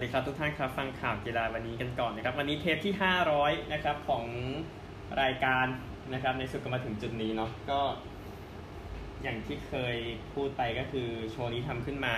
วัสดีครับทุกท่านครับฟังข่าวกีฬาวันนี้กันก่อนนะครับ วันนี้เทปที่ 500 นะครับของรายการนะครับ ในสุดก็มาถึงจุดนี้เนาะก็อย่างที่เคยพูดไปก็คือโชว์นี้ทำขึ้นมา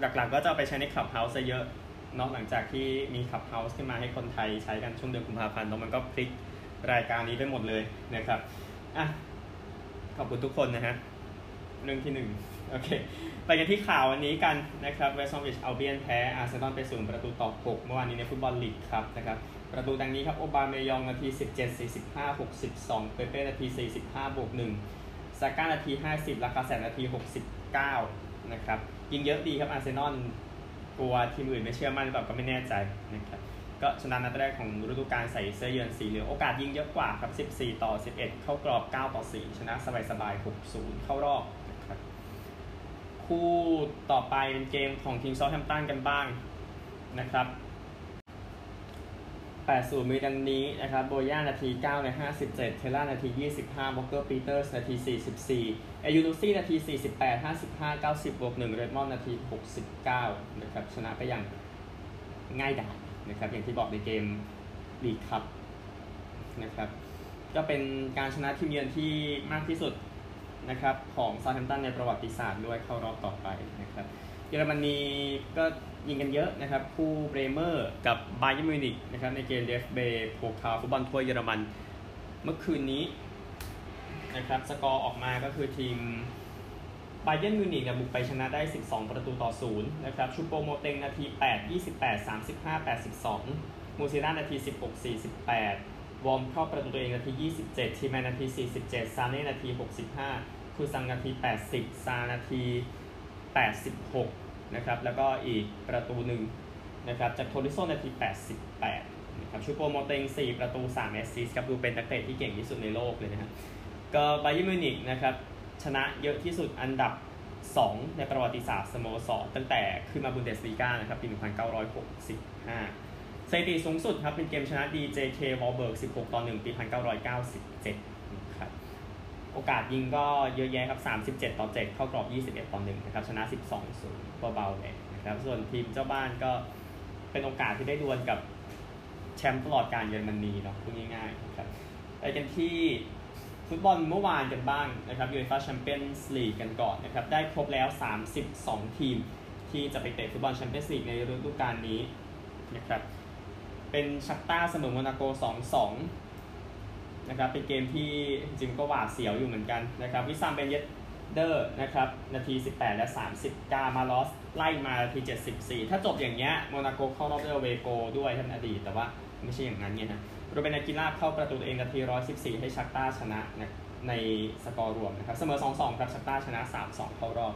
หลักๆ ก็จะไปใช้ในคลับเฮาส์ซะเยอะเนาะหลังจากที่มีคลับเฮาส์ขึ้นมาให้คนไทยใช้กันช่วงเดือนกุมภาพันธ์แล้วมันก็พลิกรายการนี้ไปหมดเลยนะครับอะขอบคุณทุกคนนะฮะ เรื่องที่หนึ่งโอเคไปกันที่ข่าววันนี้กันนะครับเวสต์ซอมวิชอัลเบียนแพ้อาร์เซนอลไปศูนย์ประตูต่อ 6 เมื่อวานนี้ในฟุตบอลลีกครับนะครับประตูดังนี้ครับโอบาเมยองนาที 17 45 62 เปเป้นาที 45 บวก1ซาก้านาที 50ลาคาแซนนาที 69 นะครับยิงเยอะดีครับอาร์เซนอลกลัวทีมอื่นไม่เชื่อมั่นหรือเปล่าก็ไม่แน่ใจนะครับก็ชนะนัดแรกของฤดูกาลใส่เสื้อเยือนสีเหลืองโอกาสยิงเยอะกว่าครับ 14 ต่อ 11 เข้ากรอบ 9 ต่อ 4 ชนะสบายๆ6-0 เข้ารอบ คู่ต่อไปเป็นเกมของทีมเซาแธมป์ตันกันบ้างนะครับ 8-0 มีดังนี้นะครับ โบรย่านาที 9 ใน 57 เทล่านาที 25วอล์คเกอร์ปีเตอร์สนาที 44 เอลยูนุสซี่นาที 48 55 90 บวก1เรดมอนด์นาที 69 นะครับ ชนะไปอย่างง่ายดายนะครับ อย่างที่บอกในเกมลีกคัพนะครับ ก็เป็นการชนะทีมเยือนที่มากที่สุด นะครับของเซาแธมป์ตันในประวัติศาสตร์ด้วยเข้ารอบต่อไปนะครับเยอรมนีก็ยิงกันเยอะนะครับ คู่เบรเมอร์กับไบเย r n มิวนิกนะครับในเกมเดเอฟเบโพคาลฟุตบอลถ้วยเยอรมันเมื่อคืนนี้นะครับสกอร์ออกมาก็คือทีมไบเย r n มิวนิกบุกไปชนะได้ 12 ประตูต่อ 0 นะครับชูโปโมติงนาที 8 28 35 82 มูเซียล่านาที 16 48 วอร์มเข้าประตูตัวเองนาที 27 ทิลล์แมนนาที 47 ซาเน่นาที 65 คุยซองซ์นาที 80 ซาร์นาที 86 นะครับ แล้วก็อีกประตูหนึ่งนะครับจากโตลิสโซ่นาที 88 นะครับ ชูโปโมติง4 ประตู 3 assist ครับ ดูเป็นนักเตะที่เก่งที่สุดในโลกเลยนะครับก็ไบเย r n มิวนิกนะครับ ชนะเยอะที่สุดอันดับ 2 ในประวัติศาสตร์สโมสรตั้งแต่ขึ้นมาบุนเดสลีกานะครับปี 1965สถิติสูงสุดครับ เป็นเกมชนะ DJK w a l b e r g 16 ต่อ 1 ปี 1997 โอกาสยิงก็เยอะแยะครับ 37 ต่อ 7 เข้ากรอบ 21 ต่อ 1 นะครับ ชนะ 12 0เบาๆเลยนะครับ ส่วนทีมเจ้าบ้านก็เป็นโอกาสที่ได้ดวลกับแชมป์ตลอดการเยอรมนีเนาะพูดง่ายๆนะครับไปกันที่ฟุตบอลเมื่อวานกันบ้างนะครับยูเอฟ่าแชมเปี้ยนส์ลีกกันก่อนนะครับ ได้ครบแล้ว 32 ทีมที่จะไปเตะฟุตบอลแชมเปี้ยนส์ลีกในฤดูกาลนี้นะครับ เป็นชัคตาร์เสมอโมนาโก 2-2 นะครับเป็นเกมที่จริงก็หวาดเสียวอยู่เหมือนกันนะครับวิสซามเบนเยแดร์นะครับนาที 18 และ 30มาลอส ไล่มานาที 74 ถ้าจบอย่างเงี้ยโมนาโกเข้ารอบด้วย away goalด้วยท่านอดีต แต่ว่าไม่ใช่อย่างนั้นเนี่ยนะรูเบนอากีลาร์เข้าประตูเองนาที 114 ให้ชัคตาร์ชนะในสกอร์รวมนะครับเสมอ 2-2 ครับชัคตาร์ชนะ 3-2 เข้ารอบ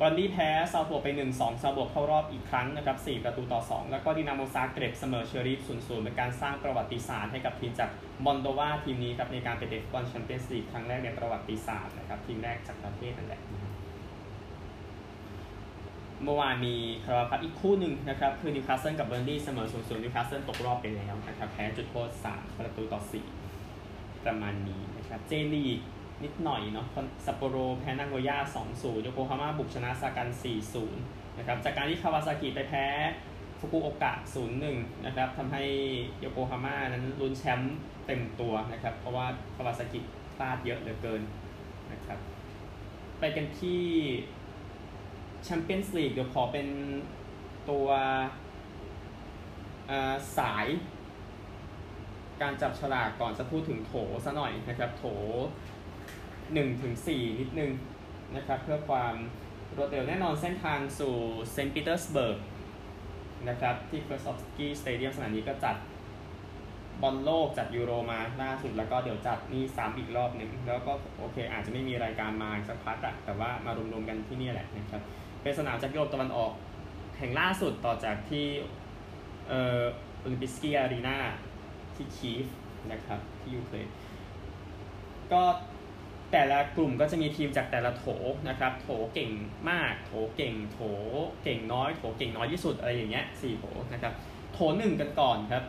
บรอนด์บี้แพ้ซัลซ์บวร์กไป 1-2ซัลซ์บวร์กเข้ารอบอีกครั้งนะครับ4ประตูต่อ 2 แล้วก็ดินาโมซาเกรบเสมอเชอริฟ0-0เป็นการสร้างประวัติศาสตร์ให้กับทีมจากมอลโดวาทีมนี้ครับในการไปเตะฟุตบอลแชมเปี้ยนส์ลีกครั้งแรกในประวัติศาสตร์นะครับทีมแรกจากประเทศนั่นแหละเมื่อวานมีคาราบาวคัพอีกคู่หนึ่งนะครับคือนิวคาสเซิลกับเบอร์นลี่เสมอ0-0นิวคาสเซิลตกรอบไปแล้วนะครับแพ้จุดโทษ3ประตูต่อ 4 ประมาณนี้นะครับเจลีก นิดหน่อยเนาะซัปโปโรแพ้นาโกย่า2-0โยโกฮาม่าบุกชนะซากัน4-0นะครับจากการที่คาวาซากิไปแพ้ฟุกุโอกะ 0-1 นะครับทำให้โยโกฮาม่านั้นลุ้นแชมป์เต็มตัวนะครับ เพราะว่าคาวาซากิพลาดเยอะเหลือเกินนะครับ ไปกันที่แชมเปี้ยนส์ลีกเดี๋ยวขอเป็นตัวสายการจับฉลากก่อนจะพูดถึงโถซะหน่อยนะครับ โถ 1ถึง4นิดนึงนะครับเพื่อความรวดเร็วแน่นอนเส้นทางสู่เซนต์ปีเตอร์สเบิร์กนะครับที่เครสตอฟสกี้สเตเดียมสนามนี้ก็จัดบอลโลกจัดยูโรมาล่าสุดแล้วก็เดี๋ยวจัดนี่ซ้ำอีกรอบหนึ่งแล้วก็โอเค อาจจะไม่มีรายการมาสักพักอะแต่ว่ามารวมๆกันที่นี่แหละนะครับเป็นสนามจากยุโรปตะวันออกแห่งล่าสุดต่อจากที่เอ่อโอลิมปิสกี้อารีนาที่คีฟนะครับที่ยูเครนก็ แต่ละกลุ่มก็จะมีทีมจากแต่ละโถนะครับ โถเก่งมาก โถเก่ง โถเก่งน้อย โถเก่งน้อยที่สุดอะไรอย่างเงี้ยสี่โถนะครับ โถหนึ่งกันก่อนครับ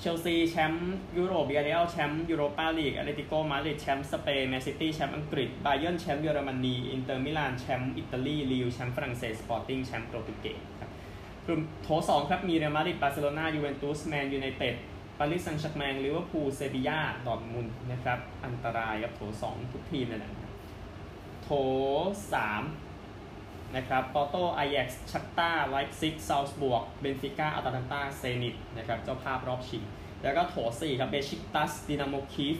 เชลซีแชมป์ยุโรปบียาร์เรอัลแชมป์ยูโรปาลีกแอตเลติโกมาดริดแชมป์สเปนแมนซิตี้แชมป์อังกฤษไบเยิร์นแชมป์เยอรมนีอินเตอร์มิลานแชมป์อิตาลีลีลล์แชมป์ฝรั่งเศสสปอร์ติ้งแชมป์โปรตุเกสครับกลุ่มโถสองครับมีเรอัลมาดริดบาร์เซโลนายูเวนตุสแมนยูไนเต็ด ปารีสแซงต์แชร์กแมงลิเวอร์พูลเซบียาดอร์ทมุนนะครับ อันตรายกับโถสองทุกทีมเลยนะครับโถสามนะครับปอร์โตอาแจ็กซ์ชัคตาร์ไลป์ซิกซัลซ์บวร์กเบนฟิก้าอตาลันตาเซนิตนะครับเจ้าภาพรอบชิง แล้วก็โถสี่ครับเบชิกตัสดินาโมคีฟ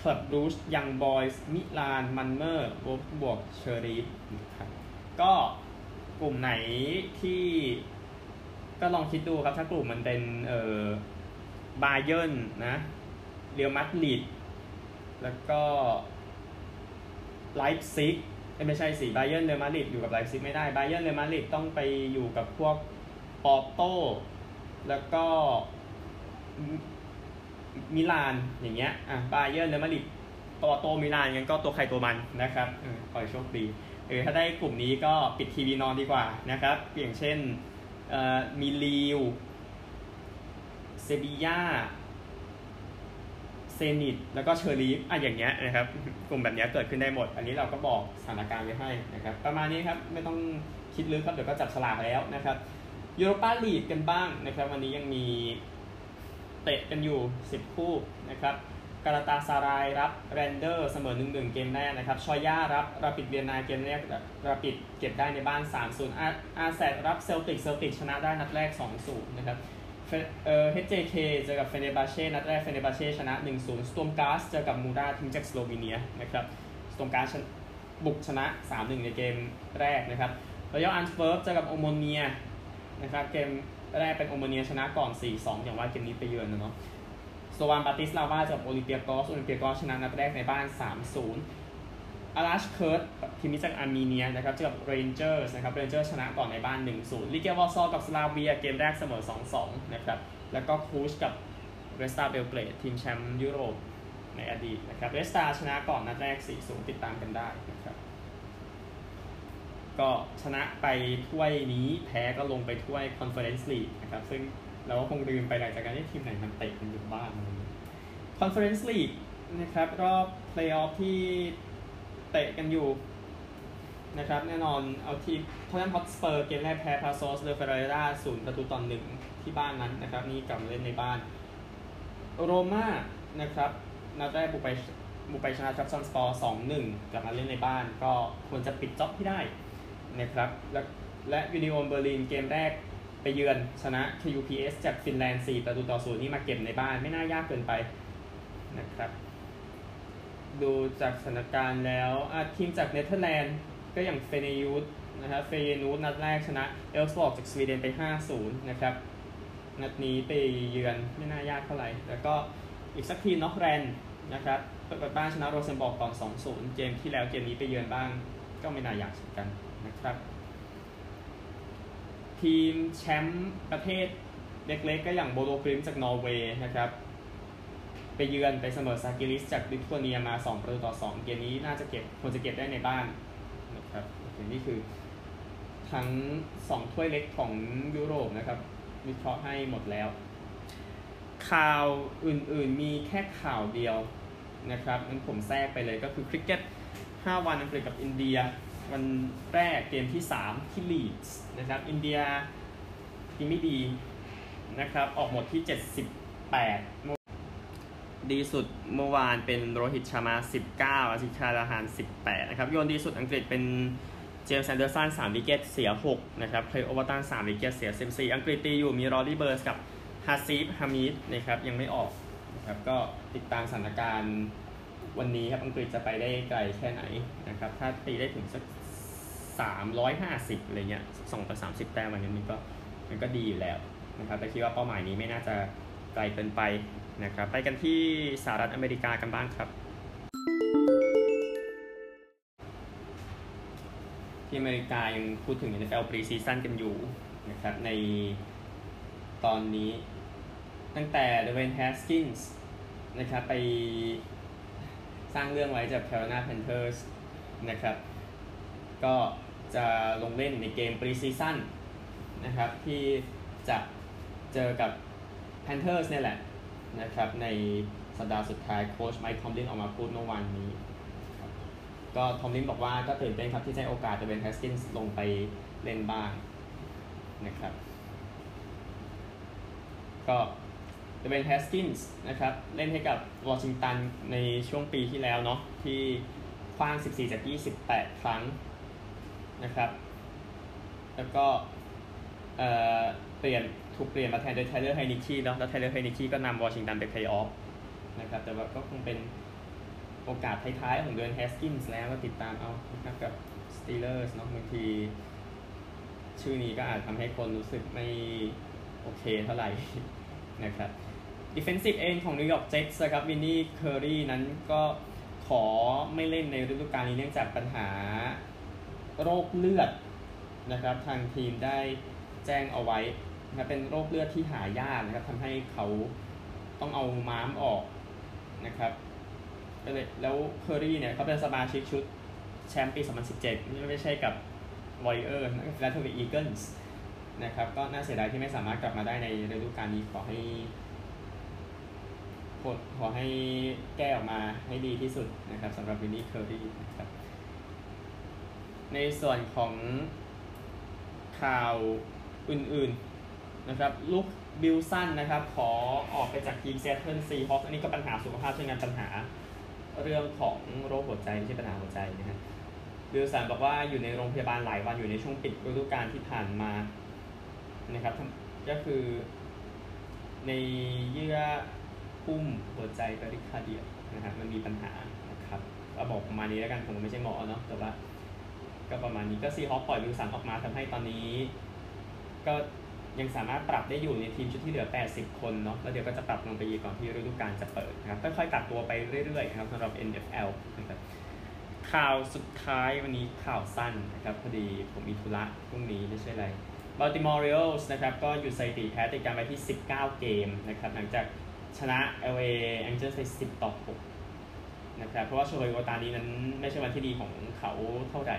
คลับบรูชยังบอยส์มิลานมัลโม่โวล์ฟสบวร์กเชอริฟนะครับก็กลุ่มไหนที่ก็ลองคิดดูครับ ถ้ากลุ่มมันเป็นเอ่อ บาเยิร์นนะเรอัลมาดริดแล้วก็ไลป์ซิกไม่ใช่สิบาเยิร์นเรอัลมาดริดอยู่กับไลป์ซิกไม่ได้บาเยิร์นเรอัลมาดริดต้องไปอยู่กับพวกปอร์โตแล้วก็มิลานอย่างเงี้ยอะบาเยิร์นเรอัลมาดริดปอร์โตมิลานงั้นก็ตัวใครตัวมันนะครับอขอให้โชคดีเออถ้าได้กลุ่มนี้ก็ปิดทีวีนอนดีกว่านะครับอย่างเช่นเอ่อมิลีว เซบียาเซนิตแล้วก็เชอรีฟอะอย่างเงี้ยนะครับ กลุ่มแบบเนี้ยเกิดขึ้นได้หมด อันนี้เราก็บอกสถานการณ์ไว้ให้นะครับ ประมาณนี้ครับ ไม่ต้องคิดลึกครับ เดี๋ยวก็จับฉลากแล้วนะครับยูโรปาลีกกันบ้างนะครับ วันนี้ยังมีเตะกันอยู่ 10 คู่นะครับกาลาตาซารายรับแรนเดอร์สเสมอ 1-1 เกมแรกนะครับซอร์ย่ารับราปิดเวียนนาเกมแรกราปิดเก็บได้ในบ้าน 3-0อาอาแซดรับเซลติกเซลติกชนะได้นัดแรก 2-0 นะครับ เอ่อ HJK เจอกับเฟเนบาเช่นัดแรกเฟเนบาเช่ชนะ 1-0 สตวร์มกราซเจอกับมูราทีมจากสโลวีเนียนะครับสตวร์มกราซบุกชนะ 3-1 ในเกมแรกนะครับรอยัลอันท์เวิร์ปเจอกับโอโมเนียนะครับเกมแรกเป็นโอโมเนียชนะก่อน 4-2 อย่างว่าเกมนี้ไปเยือนนะเนาะสโลวานบราติสลาวาเจอกับโอลิเปียกอสโอลิเปียกอสชนะนัดแรกในบ้าน 3-0 อลาชเคิร์ตทีมจากอาร์เมเนียนะครับเจอกับเรนเจอร์สนะครับเรนเจอร์ชนะก่อนในบ้าน 1-0เลเกียวอร์ซอกับสลาเวียเกมแรกเสมอ 2-2 นะครับแล้วก็คลูชกับเรดสตาร์เบลเกรดทีมแชมป์ยุโรปในอดีตนะครับเรดสตาร์ชนะก่อนนัดแรก 4-0 ติดตามกันได้นะครับก็ชนะไปถ้วยนี้แพ้ก็ลงไปถ้วยคอนเฟอเรนซ์ลีกนะครับซึ่งเราก็คงลืมไปหลังจากการที่ทีมไหนมันเตะกันอยู่บ้างคอนเฟอเรนซ์ลีกนะครับรอบเพลย์ออฟที่ เตะกันอยู่นะครับแน่นอนเอาทีมทอตแนมฮอตสเปอร์เกมแรกแพ้ปาโซสเดเฟร์เรราศูนย์ประตูต่อหนึ่งที่บ้านนั้นนะครับนี่กลับมาเล่นในบ้าน โรม่านะครับนัดแรกบุกไปบุกไปชนะทรับซอนสปอร์สองหนึ่งกลับมาเล่นในบ้านก็ควรจะปิดจ็อบที่ได้นะครับและและยูนิโอนเบอร์ลินเกมแรกไปเยือนชนะ KUPS จากฟินแลนด์4ประตูต่อศูนย์นี่มาเก็บในบ้านไม่น่ายากเกินไปนะครับ ดูจากสถานการณ์แล้วทีมจากเนเธอร์แลนด์ก็อย่างเฟเยนูดนะครับเฟเยนูดนัดแรกชนะเอลส์บอร์กจากสวีเดนไป 5-0 นะครับ นัดนี้ไปเยือนไม่น่ายากเท่าไหร่ แล้วก็อีกสักทีมนึงแรนส์นะครับเปิดบ้านชนะโรเซนบอร์กก่อน 2-0 เกมที่แล้วเกมนี้ไปเยือนบ้าง ก็ไม่น่ายากเหมือนกันนะครับ ทีมแชมป์ประเทศเล็กๆ ก็อย่างโบโลกริมจากนอร์เวย์นะครับ ไปเยือนไปเสมอซากิริสจากลิทัวเนียมา 2 ประตูต่อ 2 เกมนี้น่าจะเก็บควรจะเก็บได้ในบ้านนะครับนี่คือ ทั้ง 2 ถ้วยเล็กของยุโรปนะครับวิเคราะห์ให้หมดแล้ว ข่าวอื่นๆมีแค่ข่าวเดียวนะครับงั้นผมแทรกไปเลยก็คือคริกเก็ต 5 วันอังกฤษกับอินเดีย วันแรกเกมที่ 3 ที่ลีดส์นะครับอินเดียทีมไม่ดีนะครับออกหมดที่ 78 ดีสุดเมื่อวานเป็นโรฮิตชาร์มา 19 อาจิงเกียราฮาเน 18 นะครับ โยนดีสุดอังกฤษเป็นเจมส์แซนเดอร์สัน3วิกเก็ตเสีย 6 นะครับเครกโอเวอร์ตัน3วิกเก็ตเสีย 14 อังกฤษตีอยู่มีรอรี่เบิร์นส์กับฮาซีฟฮามิดนะครับ ยังไม่ออกนะครับก็ติดตามสถานการณ์วันนี้ครับ อังกฤษจะไปได้ไกลแค่ไหนนะครับ ถ้าตีได้ถึงสัก 350 อะไรเงี้ย2ต่อ30 แต้มมันนี้มันก็มันก็ดีอยู่แล้วนะครับแต่คิดว่าเป้าหมายนี้ไม่น่าจะไกลเกินไป นะครับไปกันที่สหรัฐอเมริกากันบ้างครับ ที่อเมริกายังพูดถึง NFL Preseason กันอยู่นะครับในตอนนี้ตั้งแต่ดเวย์นแฮสกินส์นะครับไปสร้างเรื่องไว้จาก Carolina Panthers นะครับก็จะลงเล่นในเกม Preseason นะครับที่จะเจอกับ Panthers เนี่ยแหละ นะครับในสัปดาห์สุดท้ายโค้ชไมค์ทอมลินออกมาพูดเมื่อวานนี้ ก็ทอมลินบอกว่าก็ตื่นเต้นครับที่ได้โอกาสดเวย์นแฮสกินส์ลงไปเล่นบ้างนะครับ ก็ดเวย์นแฮสกินส์นะครับ เล่นให้กับวอชิงตันในช่วงปีที่แล้วเนาะที่ขว้าง 14 จาก 28 ครั้งนะครับ แล้วก็เปลี่ยน ถูกเปลี่ยนมาแทนโดยไทเลอร์ไฮนิคีเนาะแล้วไทเลอร์ไฮนิคีก็นำวอชิงตันไปเพลย์ออฟนะครับแต่ว่าก็คงเป็นโอกาสท้ายๆของดเวย์นแฮสกินส์แล้วก็ติดตามเอานะครับกับสตีเลอร์สเนาะบางที ชื่อนี้ก็อาจทำให้คนรู้สึกไม่โอเคเท่าไหร่นะครับ Defensive end ของ New York Jets นะครับวินนี่เคอรี่นั้นก็ขอไม่เล่นในฤดูกาลนี้เนื่องจากปัญหาโรคเลือดนะครับ ทางทีมได้แจ้งเอาไว้ นะเป็นโรคเลือดที่หายากนะครับทำให้เขาต้องเอาม้ามออกนะครับไปเลยแล้วเคอรี่เนี่ยเขาเป็นสมาชิกชุดแชมป์ปี 2017นี่ไม่ใช่กับ Warriors และทวีอีเกิลส์นะครับก็น่าเสียดายที่ไม่สามารถกลับมาได้ในฤดูกาลนี้ขอให้ขอให้แก้ออกมาให้ดีที่สุดนะครับสำหรับวินนี่เคอรี่นะครับในส่วนของข่าวอื่นๆ นะครับลูกบิลสันนะครับ ขอออกไปจากทีมซีแอตเทิลซีฮอว์กอันนี้ก็ปัญหาสุขภาพเช่นกันปัญหาเรื่องของโรคหัวใจไม่ใช่ปัญหาหัวใจนะฮะวิลสันบอกว่าอยู่ในโรงพยาบาลหลายวันอยู่ในช่วงปิดฤดูกาลที่ผ่านมานะครับก็คือในเยื่อหุ้มหัวใจ pericardial นะครับมันมีปัญหานะครับก็บอกประมาณนี้แล้วกันผมไม่ใช่หมอเนาะแต่ว่าก็ประมาณนี้ก็ซีฮอว์กปล่อยวิลสันออกมาทำให้ตอนนี้ ก็ ยังสามารถปรับได้อยู่ในทีมชุดที่เหลือ 80 คนเนาะแล้วเดี๋ยวก็จะปรับลงไปอีกก่อนที่ฤดูกาลจะเปิดนะครับค่อยๆกลับตัวไปเรื่อยๆนะครับสำหรับ NFL นะครับข่าวสุดท้ายวันนี้ข่าวสั้นนะครับพอดีผมมีธุระพรุ่งนี้ไม่ใช่อะไร Baltimore Orioles นะครับก็อยู่สถิติแพ้ติดกันไปที่ 19 เกมนะครับหลังจากชนะ LA Angels ไป 10 ต่อ 6 นะครับเพราะว่าโชยโอตานี้นั้นไม่ใช่วันที่ดีของเขาเท่าไหร่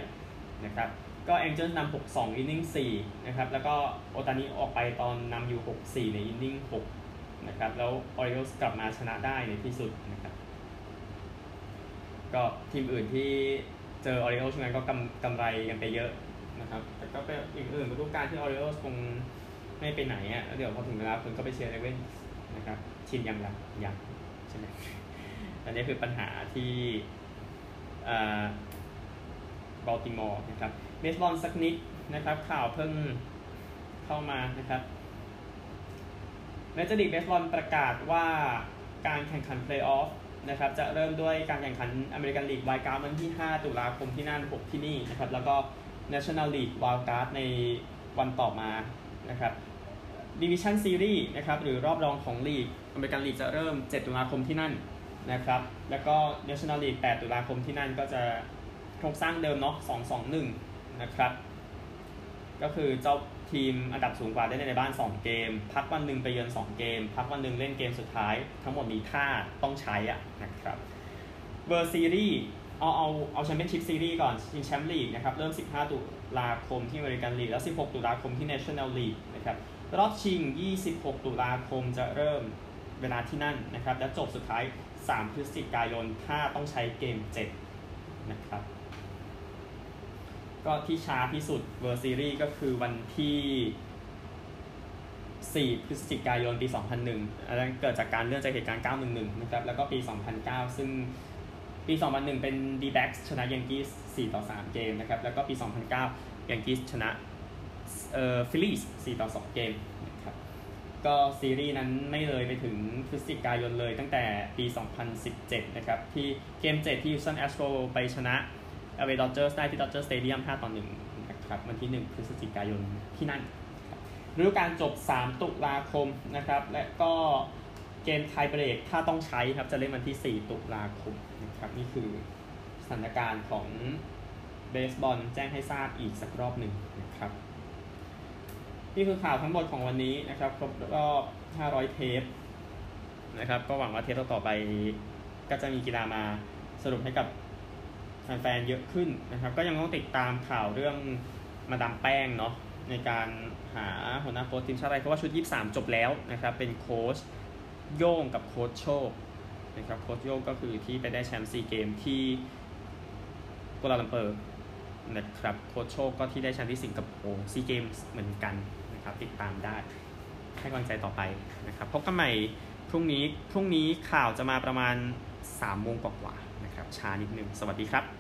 นะครับ ก็ Angels นำ 6-2 อินนิ่ง4นะครับ แล้วก็โอตานี้ออกไปตอนนำอยู่ 6-4 ในอินนิ่ง6นะครับ แล้ว Orioles กลับมาชนะได้ในที่สุดนะครับ ก็ทีมอื่นที่เจอ Orioles ช่วงนั้นก็กำกำไรกันไปเยอะนะครับ แต่ก็เป็นอีกอื่นฤดูกาลที่ Orioles คงไม่ไปไหนอะเดี๋ยวพอถึงเวลาคุณก็ไปเชียร์เอเวนนะครับชินยังละยังใช่ไหมอันนี้คือปัญหาที่ บอลติมอร์นะครับเบสบอลสักนิดนะครับข่าวเพิ่งเข้ามานะครับเมเจอร์ลีกเบสบอลประกาศว่าการแข่งขันเพลย์ออฟนะครับจะเริ่มด้วยการแข่งขัน American League Wild Card วันที่ 5 ตุลาคมที่นั่น 6 ที่นี่นะครับแล้วก็ National League Wild Card ในวันต่อมานะครับDivision Series นะครับหรือรอบรองของลีก American League จะเริ่ม 7 ตุลาคมที่นั่นนะครับแล้วก็ National League 8 ตุลาคมที่นั่นก็จะ โครงสร้างเดิมเนาะ2 2 1นะครับ ก็คือเจ้าทีมอันดับสูงกว่าได้ในบ้าน 2 เกม พักวันหนึ่งไปเยือน2 เกม พักวันหนึ่งเล่นเกมสุดท้าย ทั้งหมดมีถ้าต้องใช้อะนะครับ World Series เอาเอาเอา Championship Series ก่อนชิงแชมป์ลีกนะครับ เริ่ม 15 ตุลาคมที่อเมริกันลีกแล้ว 16 ตุลาคมที่ National League นะครับ รอบชิง 26 ตุลาคมจะเริ่มเวลาที่นั่นนะครับ และจบสุดท้าย 3 พฤศจิกายนถ้าต้องใช้เกม 7 นะครับ ก็ที่ช้าที่สุดเวอร์ซีรีส์ก็คือวันที่ 4 พฤศจิกายนปี 2001 อันนั้นเกิดจากการเลื่อนจากเหตุการณ์ 911 นะครับ แล้วก็ปี 2009 ซึ่งปี 2001 เป็น d b a c ชนะ Yankees 4ต่อ 3 เกมนะครับ แล้วก็ปี 2009 Yankees ชนะเอ่อ Phillies 4ต่อ 2 เกมนะครับ ก็ซีรีส์นั้นไม่เลยไปถึงพฤศจิกายนเลยตั้งแต่ปี 2017 นะครับ ที่เกม 7 ที่ Houston Astros ไปชนะ LA Dodgers ได้ที่ Dodger Stadium 5ต่อ1นะครับวันที่ 1 พฤศจิกายนที่นั่นฤดูกาลจบ 3 ตุลาคมนะครับ และก็เกมไทเบรกถ้าต้องใช้ครับ จะเล่นวันที่ 4 ตุลาคมนะครับ นี่คือสถานการณ์ของเบสบอลแจ้งให้ทราบอีกสักรอบหนึ่งนะครับ นี่คือข่าวทั้งหมดของวันนี้นะครับ ครบรอบ 500 เทปนะครับ ก็หวังว่าเทปต่อไปก็จะมีกีฬามาสรุปให้กับ แฟนๆเยอะขึ้นนะครับ ก็ยังต้องติดตามข่าวเรื่องมาดามแป้งเนาะในการหาหัวหน้าโค้ชทีมชาติไทยเพราะว่าชุด 23 จบแล้วนะครับ เป็นโค้ชโย่งกับโค้ชโชคนะครับโค้ชโย่งก็คือที่ไปได้แชมป์ซีเกมส์ที่กัวลาลัมเปอร์นะครับโค้ชโชคก็ที่ได้แชมป์ที่สิงคโปร์ซีเกมส์เหมือนกันนะครับ ติดตามได้ให้กำลังใจต่อไปนะครับพบกันใหม่พรุ่งนี้พรุ่งนี้ข่าวจะมาประมาณสามโมงกว่าๆนะครับช้านิดนึง สวัสดีครับ